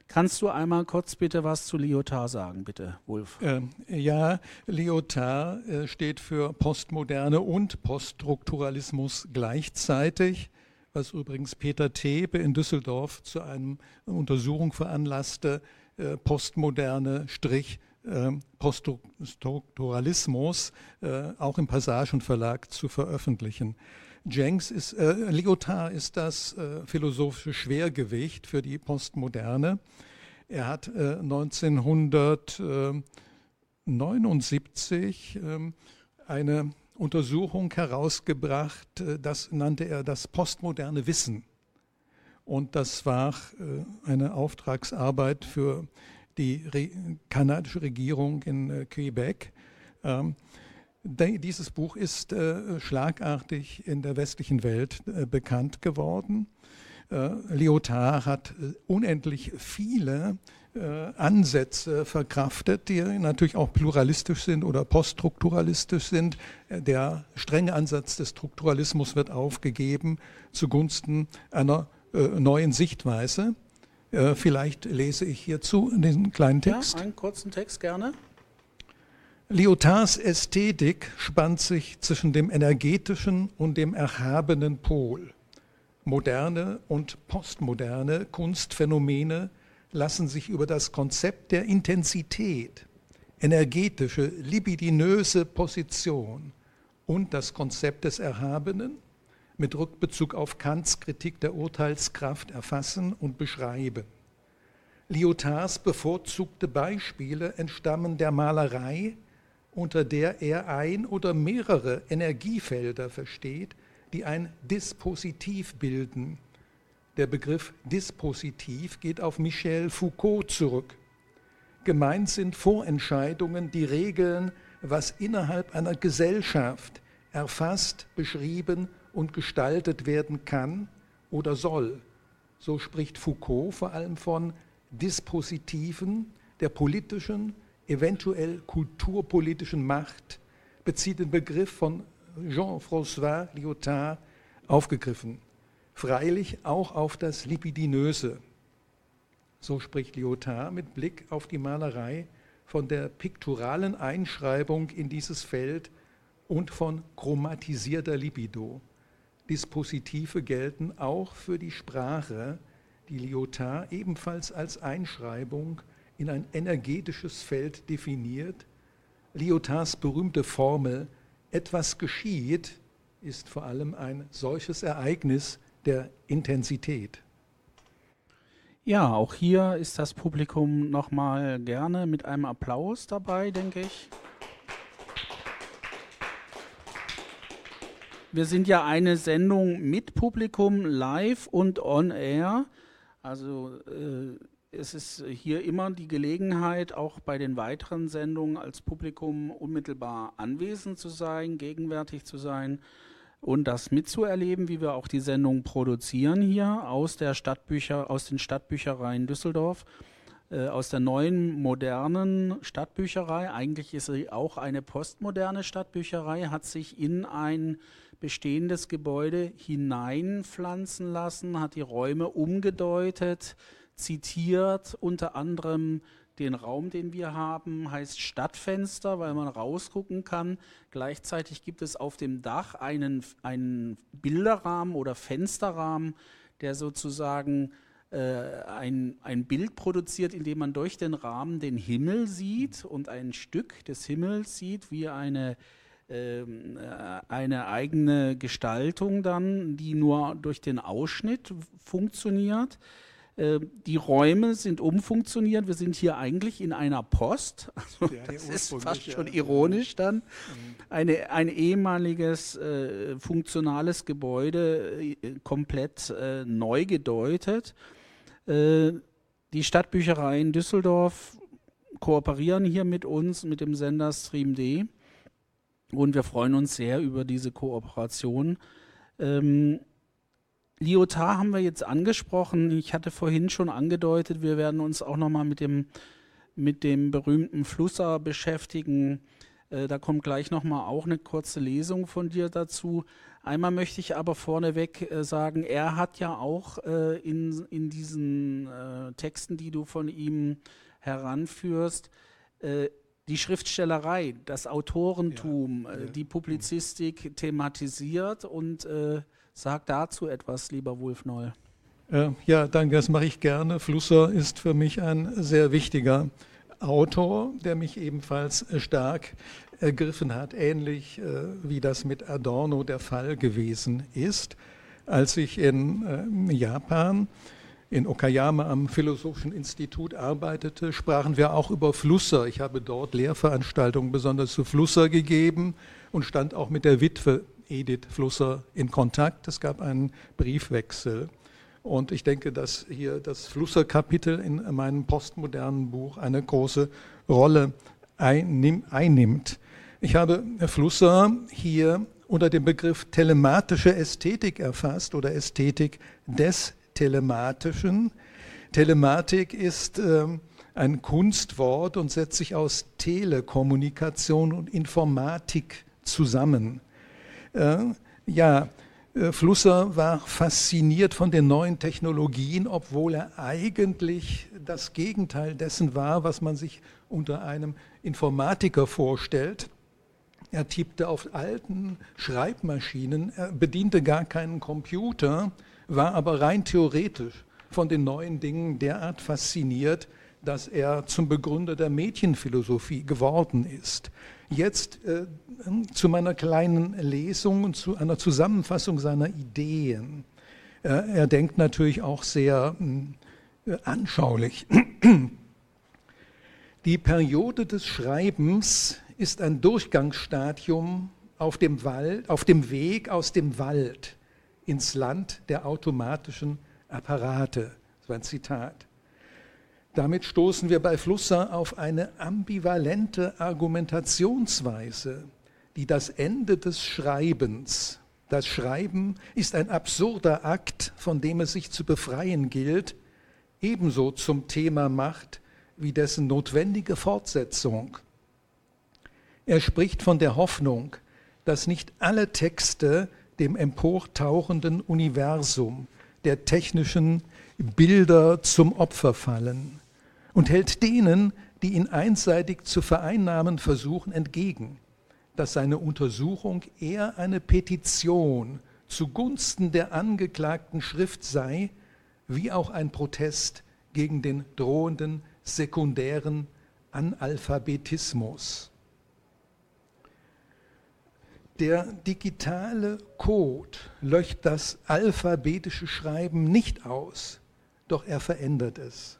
A: Kannst du einmal kurz bitte was zu Lyotard sagen, bitte, Wolf?
B: Ähm, ja, Lyotard äh, steht für Postmoderne und Poststrukturalismus gleichzeitig, was übrigens Peter Thebe in Düsseldorf zu einer Untersuchung veranlasste, äh, Postmoderne Strich äh, Poststrukturalismus äh, auch im Passagenverlag zu veröffentlichen. Jenks ist, äh, Lyotard ist das äh, philosophische Schwergewicht für die Postmoderne. Er hat äh, 1979 äh, eine Untersuchung herausgebracht, das nannte er das postmoderne Wissen. Und das war äh, eine Auftragsarbeit für die kanadische Regierung in Quebec. Ähm, dieses Buch ist äh, schlagartig in der westlichen Welt äh, bekannt geworden. Äh, Lyotard hat äh, unendlich viele äh, Ansätze verkraftet, die natürlich auch pluralistisch sind oder poststrukturalistisch sind. Äh, der strenge Ansatz des Strukturalismus wird aufgegeben zugunsten einer neuen Sichtweise. Vielleicht lese ich hierzu den kleinen Text.
A: Ja, einen kurzen Text gerne.
B: Lyotards Ästhetik spannt sich zwischen dem energetischen und dem erhabenen Pol. Moderne und postmoderne Kunstphänomene lassen sich über das Konzept der Intensität, energetische, libidinöse Position und das Konzept des Erhabenen mit Rückbezug auf Kants Kritik der Urteilskraft erfassen und beschreiben. Lyotards bevorzugte Beispiele entstammen der Malerei, unter der er ein oder mehrere Energiefelder versteht, die ein Dispositiv bilden. Der Begriff Dispositiv geht auf Michel Foucault zurück. Gemeint sind Vorentscheidungen, die regeln, was innerhalb einer Gesellschaft erfasst, beschrieben und gestaltet werden kann oder soll. So spricht Foucault vor allem von Dispositiven der politischen, eventuell kulturpolitischen Macht bezieht den Begriff von Jean-François Lyotard aufgegriffen. Freilich auch auf das Lipidinöse. So spricht Lyotard mit Blick auf die Malerei von der pikturalen Einschreibung in dieses Feld und von chromatisierter Libido. Dispositive gelten auch für die Sprache, die Lyotard ebenfalls als Einschreibung in ein energetisches Feld definiert. Lyotards berühmte Formel, etwas geschieht, ist vor allem ein solches Ereignis der Intensität.
A: Ja, auch hier ist das Publikum nochmal gerne mit einem Applaus dabei, denke ich. Wir sind ja eine Sendung mit Publikum live und on air. Also äh, es ist hier immer die Gelegenheit, auch bei den weiteren Sendungen als Publikum unmittelbar anwesend zu sein, gegenwärtig zu sein und das mitzuerleben, wie wir auch die Sendung produzieren hier aus der Stadtbücher, aus den Stadtbüchereien Düsseldorf, äh, aus der neuen modernen Stadtbücherei. Eigentlich ist sie auch eine postmoderne Stadtbücherei, hat sich in ein bestehendes Gebäude hineinpflanzen lassen, hat die Räume umgedeutet, zitiert unter anderem den Raum, den wir haben, heißt Stadtfenster, weil man rausgucken kann. Gleichzeitig gibt es auf dem Dach einen, einen Bilderrahmen oder Fensterrahmen, der sozusagen äh, ein, ein Bild produziert, in dem man durch den Rahmen den Himmel sieht und ein Stück des Himmels sieht, wie eine, eine eigene Gestaltung dann, die nur durch den Ausschnitt funktioniert. Ähm, die Räume sind umfunktioniert. Wir sind hier eigentlich in einer Post. Also ja, das ist fast schon ironisch dann. Mhm. Eine, ein ehemaliges äh, funktionales Gebäude äh, komplett äh, neu gedeutet. Äh, die Stadtbüchereien Düsseldorf kooperieren hier mit uns, mit dem Sender StreamD. Und wir freuen uns sehr über diese Kooperation. Ähm, Lyotard haben wir jetzt angesprochen. Ich hatte vorhin schon angedeutet, wir werden uns auch nochmal mit dem, mit dem berühmten Flusser beschäftigen. Äh, da kommt gleich nochmal auch eine kurze Lesung von dir dazu. Einmal möchte ich aber vorneweg äh, sagen, er hat ja auch äh, in, in diesen äh, Texten, die du von ihm heranführst, äh, die Schriftstellerei, das Autorentum, ja, äh, ja. die Publizistik thematisiert und sagt dazu etwas, lieber Wolf Noll.
B: Ja, danke, das mache ich gerne. Flusser ist für mich ein sehr wichtiger Autor, der mich ebenfalls stark ergriffen hat, ähnlich äh, wie das mit Adorno der Fall gewesen ist. Als ich in äh, Japan in Okayama am Philosophischen Institut arbeitete, sprachen wir auch über Flusser. Ich habe dort Lehrveranstaltungen besonders zu Flusser gegeben und stand auch mit der Witwe Edith Flusser in Kontakt. Es gab einen Briefwechsel. Und ich denke, dass hier das Flusser-Kapitel in meinem postmodernen Buch eine große Rolle einnimmt. Ich habe Flusser hier unter dem Begriff telematische Ästhetik erfasst oder Ästhetik des Telematischen. Telematik ist äh, ein Kunstwort und setzt sich aus Telekommunikation und Informatik zusammen. Äh, ja, äh, Flusser war fasziniert von den neuen Technologien, obwohl er eigentlich das Gegenteil dessen war, was man sich unter einem Informatiker vorstellt. Er tippte auf alten Schreibmaschinen, er bediente gar keinen Computer, war aber rein theoretisch von den neuen Dingen derart fasziniert, dass er zum Begründer der Mädchenphilosophie geworden ist. Jetzt äh, zu meiner kleinen Lesung und zu einer Zusammenfassung seiner Ideen. Äh, er denkt natürlich auch sehr äh, anschaulich. Die Periode des Schreibens ist ein Durchgangsstadium auf dem, Wald, auf dem Weg aus dem Wald ins Land der automatischen Apparate. Das war ein Zitat. Damit stoßen wir bei Flusser auf eine ambivalente Argumentationsweise, die das Ende des Schreibens, das Schreiben ist ein absurder Akt, von dem es sich zu befreien gilt, ebenso zum Thema macht wie dessen notwendige Fortsetzung. Er spricht von der Hoffnung, dass nicht alle Texte dem emportauchenden Universum der technischen Bilder zum Opfer fallen und hält denen, die ihn einseitig zu vereinnahmen versuchen, entgegen, dass seine Untersuchung eher eine Petition zugunsten der angeklagten Schrift sei, wie auch ein Protest gegen den drohenden sekundären Analphabetismus. Der digitale Code löscht das alphabetische Schreiben nicht aus, doch er verändert es.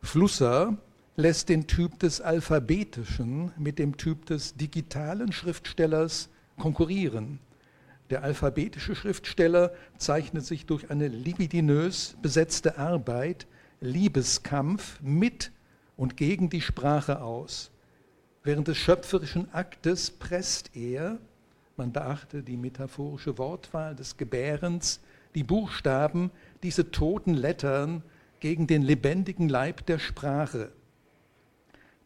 B: Flusser lässt den Typ des alphabetischen mit dem Typ des digitalen Schriftstellers konkurrieren. Der alphabetische Schriftsteller zeichnet sich durch eine libidinös besetzte Arbeit, Liebeskampf mit und gegen die Sprache aus. Während des schöpferischen Aktes presst er, man beachte die metaphorische Wortwahl des Gebärens, die Buchstaben, diese toten Lettern gegen den lebendigen Leib der Sprache.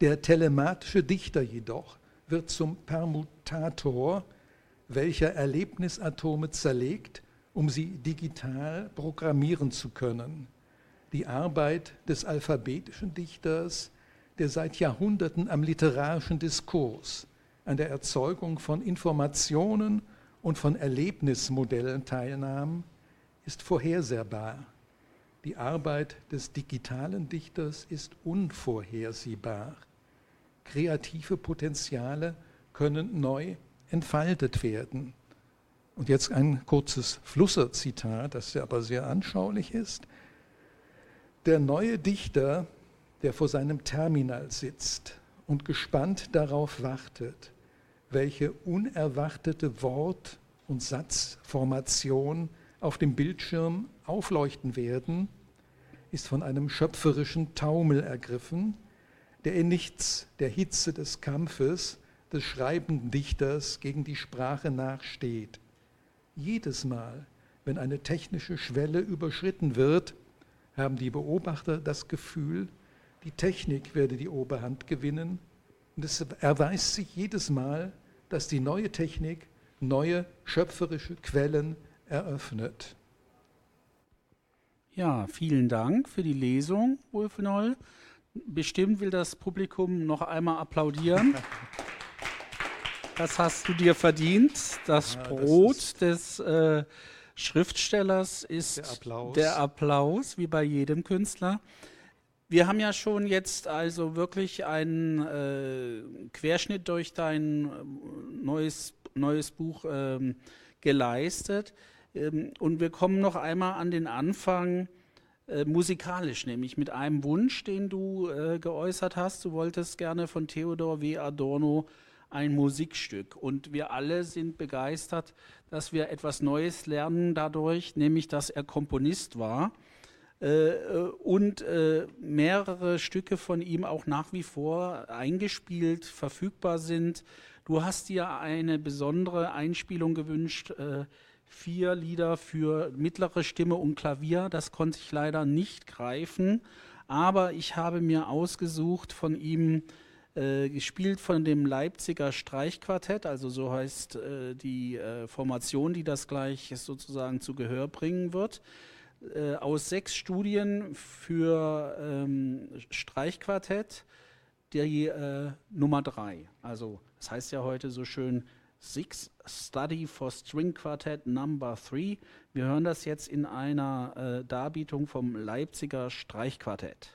B: Der telematische Dichter jedoch wird zum Permutator, welcher Erlebnisatome zerlegt, um sie digital programmieren zu können. Die Arbeit des alphabetischen Dichters, der seit Jahrhunderten am literarischen Diskurs, an der Erzeugung von Informationen und von Erlebnismodellen teilnahm, ist vorhersehbar. Die Arbeit des digitalen Dichters ist unvorhersehbar. Kreative Potenziale können neu entfaltet werden. Und jetzt ein kurzes Flusser-Zitat, das aber sehr anschaulich ist. Der neue Dichter, der vor seinem Terminal sitzt und gespannt darauf wartet, welche unerwartete Wort- und Satzformation auf dem Bildschirm aufleuchten werden, ist von einem schöpferischen Taumel ergriffen, der in nichts der Hitze des Kampfes des schreibenden Dichters gegen die Sprache nachsteht. Jedes Mal, wenn eine technische Schwelle überschritten wird, haben die Beobachter das Gefühl, die Technik werde die Oberhand gewinnen Und es erweist sich jedes Mal, dass die neue Technik neue schöpferische Quellen eröffnet.
A: Ja, vielen Dank für die Lesung, Wolfenoll. Bestimmt will das Publikum noch einmal applaudieren. Das hast du dir verdient. Das ja, Brot das des äh, Schriftstellers ist der Applaus. der Applaus, wie bei jedem Künstler. Wir haben ja schon jetzt also wirklich einen äh, Querschnitt durch dein äh, neues, neues Buch ähm, geleistet. Ähm, und wir kommen noch einmal an den Anfang äh, musikalisch, nämlich mit einem Wunsch, den du äh, geäußert hast. Du wolltest gerne von Theodor W. Adorno ein Musikstück. Und wir alle sind begeistert, dass wir etwas Neues lernen dadurch, nämlich dass er Komponist war und äh, mehrere Stücke von ihm auch nach wie vor eingespielt, verfügbar sind. Du hast dir eine besondere Einspielung gewünscht, äh, vier Lieder für mittlere Stimme und Klavier. Das konnte ich leider nicht greifen, aber ich habe mir ausgesucht von ihm äh, gespielt von dem Leipziger Streichquartett, also so heißt äh, die äh, Formation, die das gleich sozusagen zu Gehör bringen wird, äh, aus sechs Studien für ähm, Streichquartett, die äh, Nummer drei. Also das heißt ja heute so schön Six Study for String Quartet Number Three. Wir hören das jetzt in einer äh, Darbietung vom Leipziger Streichquartett.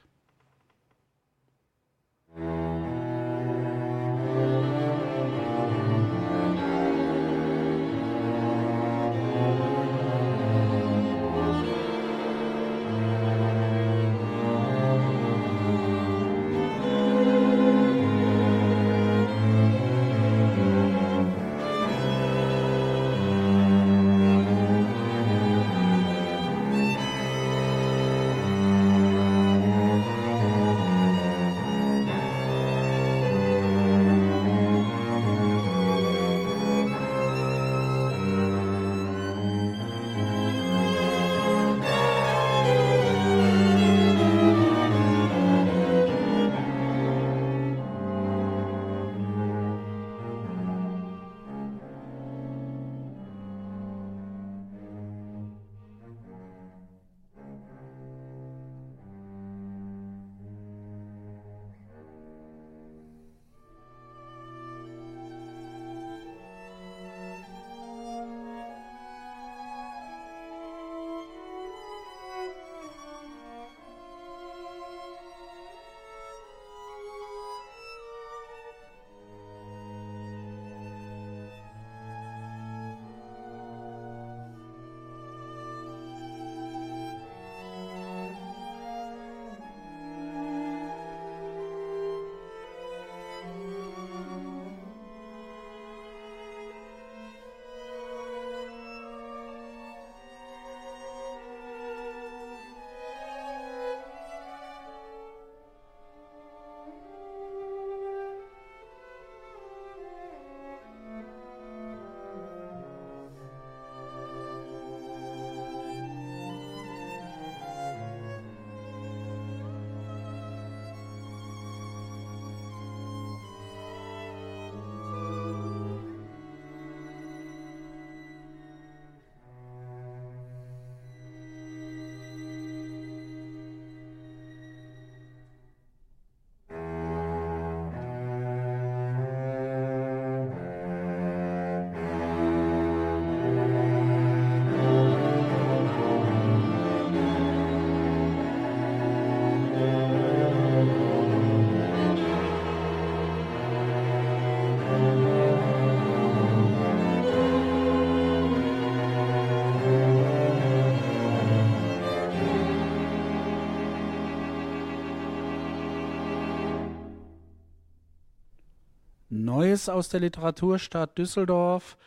A: Neues aus der Literaturstadt Düsseldorf.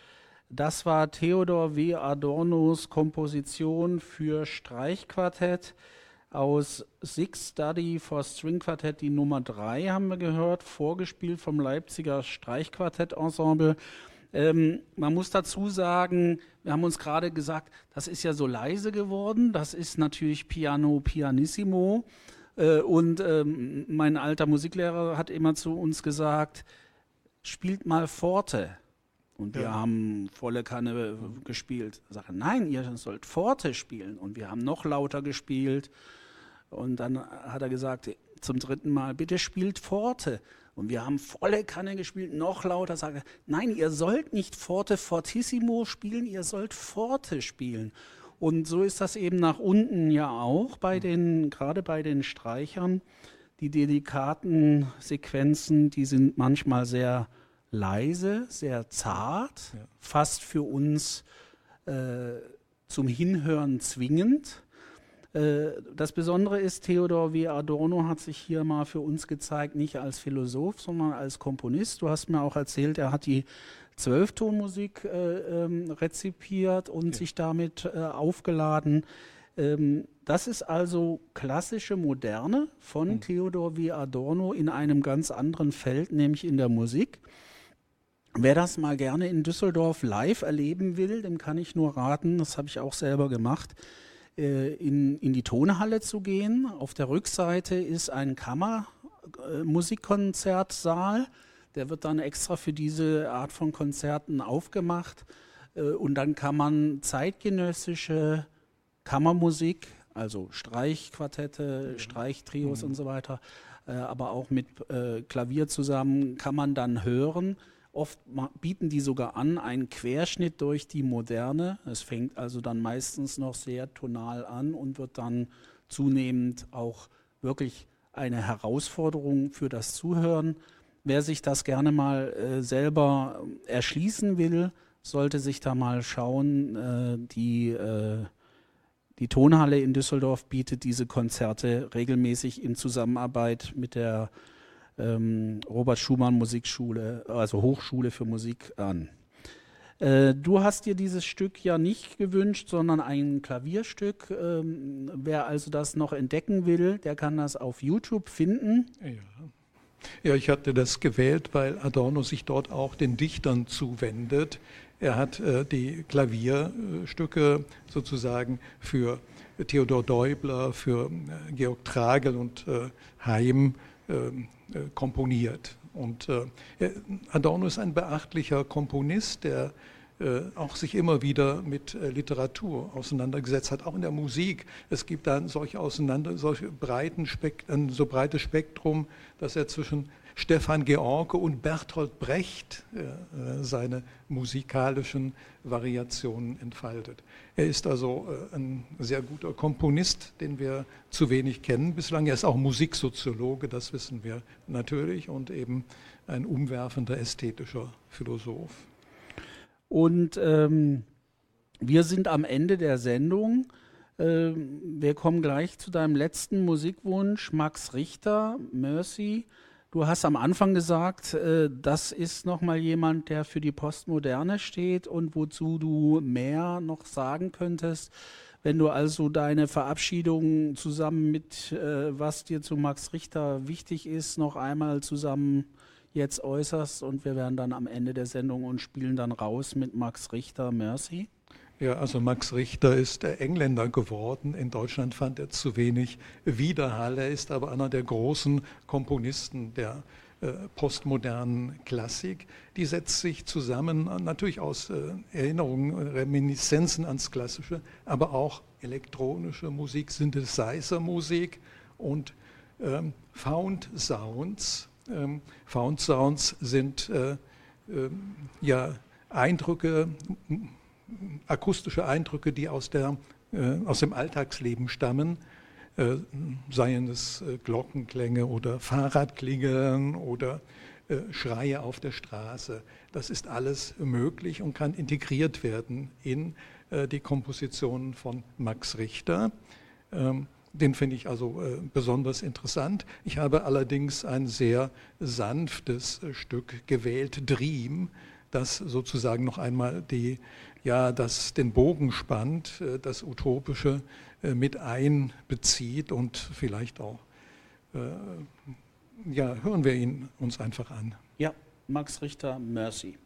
A: Das war Theodor W. Adornos Komposition für Streichquartett aus Six Study for String Quartett, die Nummer 3 haben wir gehört, vorgespielt vom Leipziger Streichquartett-Ensemble. Ähm, man muss dazu sagen, wir haben uns gerade gesagt, das ist ja so leise geworden. Das ist natürlich Piano Pianissimo. Äh, und ähm, mein alter Musiklehrer hat immer zu uns gesagt, spielt mal Forte. Und wir ja. haben volle Kanne gespielt. Ich sage, nein, ihr sollt Forte spielen. Und wir haben noch lauter gespielt. Und dann hat er gesagt, zum dritten Mal, bitte spielt Forte. Und wir haben volle Kanne gespielt, noch lauter. Sage, nein, ihr sollt nicht Forte Fortissimo spielen, ihr sollt Forte spielen. Und so ist das eben nach unten ja auch bei den, gerade bei den Streichern. Die delikaten Sequenzen, die sind manchmal sehr leise, sehr zart, ja. fast für uns äh, zum Hinhören zwingend. Äh, das Besondere ist, Theodor W. Adorno hat sich hier mal für uns gezeigt, nicht als Philosoph, sondern als Komponist. Du hast mir auch erzählt, er hat die Zwölftonmusik äh, ähm, rezipiert und ja. sich damit äh, aufgeladen. Ähm, das ist also klassische Moderne von mhm. Theodor W. Adorno in einem ganz anderen Feld, nämlich in der Musik. Wer das mal gerne in Düsseldorf live erleben will, dem kann ich nur raten, das habe ich auch selber gemacht, äh, in, in die Tonhalle zu gehen. Auf der Rückseite ist ein Kammermusikkonzertsaal. Äh, der wird dann extra für diese Art von Konzerten aufgemacht. Äh, und dann kann man zeitgenössische Kammermusik, also Streichquartette, Streichtrios mhm. und so weiter, äh, aber auch mit äh, Klavier zusammen, kann man dann hören. Oft bieten die sogar an einen Querschnitt durch die Moderne. Es fängt also dann meistens noch sehr tonal an und wird dann zunehmend auch wirklich eine Herausforderung für das Zuhören. Wer sich das gerne mal äh, selber erschließen will, sollte sich da mal schauen. Äh, die, äh, die Tonhalle in Düsseldorf bietet diese Konzerte regelmäßig in Zusammenarbeit mit der ähm, Robert Schumann Musikschule, also Hochschule für Musik an. Äh, du hast dir dieses Stück ja nicht gewünscht, sondern ein Klavierstück. Ähm, wer also das noch entdecken will, der kann das auf YouTube finden.
B: Ja. Ja, ich hatte das gewählt, weil Adorno sich dort auch den Dichtern zuwendet. Er hat äh, die Klavierstücke sozusagen für Theodor Deubler, für äh, Georg Tragel und Heim äh, komponiert. Und Adorno ist ein beachtlicher Komponist, der auch sich immer wieder mit Literatur auseinandergesetzt hat, auch in der Musik. Es gibt dann solche solche breiten Spekt ein so breites Spektrum, dass er zwischen Stefan George und Bertolt Brecht äh, seine musikalischen Variationen entfaltet. Er ist also ein sehr guter Komponist, den wir zu wenig kennen bislang. Er ist auch Musiksoziologe, das wissen wir natürlich, und eben ein umwerfender ästhetischer Philosoph.
A: Und ähm, wir sind am Ende der Sendung. Ähm, wir kommen gleich zu deinem letzten Musikwunsch, Max Richter, Mercy. Du hast am Anfang gesagt, äh, das ist nochmal jemand, der für die Postmoderne steht und wozu du mehr noch sagen könntest. Wenn du also deine Verabschiedung zusammen mit, äh, was dir zu Max Richter wichtig ist, noch einmal zusammen jetzt äußerst und wir werden dann am Ende der Sendung und spielen dann raus mit Max Richter Mercy.
B: Ja, also Max Richter ist der Engländer geworden. In Deutschland fand er zu wenig Widerhall. Er ist aber einer der großen Komponisten der äh, postmodernen Klassik. Die setzt sich zusammen natürlich aus äh, Erinnerungen, Reminiszenzen ans Klassische, aber auch elektronische Musik, Synthesizer-Musik und ähm, Found Sounds ähm, Found Sounds sind äh, äh, ja Eindrücke, akustische Eindrücke, die aus, der, äh, aus dem Alltagsleben stammen, äh, seien es äh, Glockenklänge oder Fahrradklingeln oder Schreie auf der Straße. Das ist alles möglich und kann integriert werden in die Kompositionen von Max Richter. Ähm, den finde ich also besonders interessant. Ich habe allerdings ein sehr sanftes Stück gewählt, Dream, das sozusagen noch einmal die, ja, das den Bogen spannt, äh, das Utopische äh, mit einbezieht und vielleicht auch, äh, ja, hören wir ihn uns einfach an.
A: Ja, Max Richter, Mercy.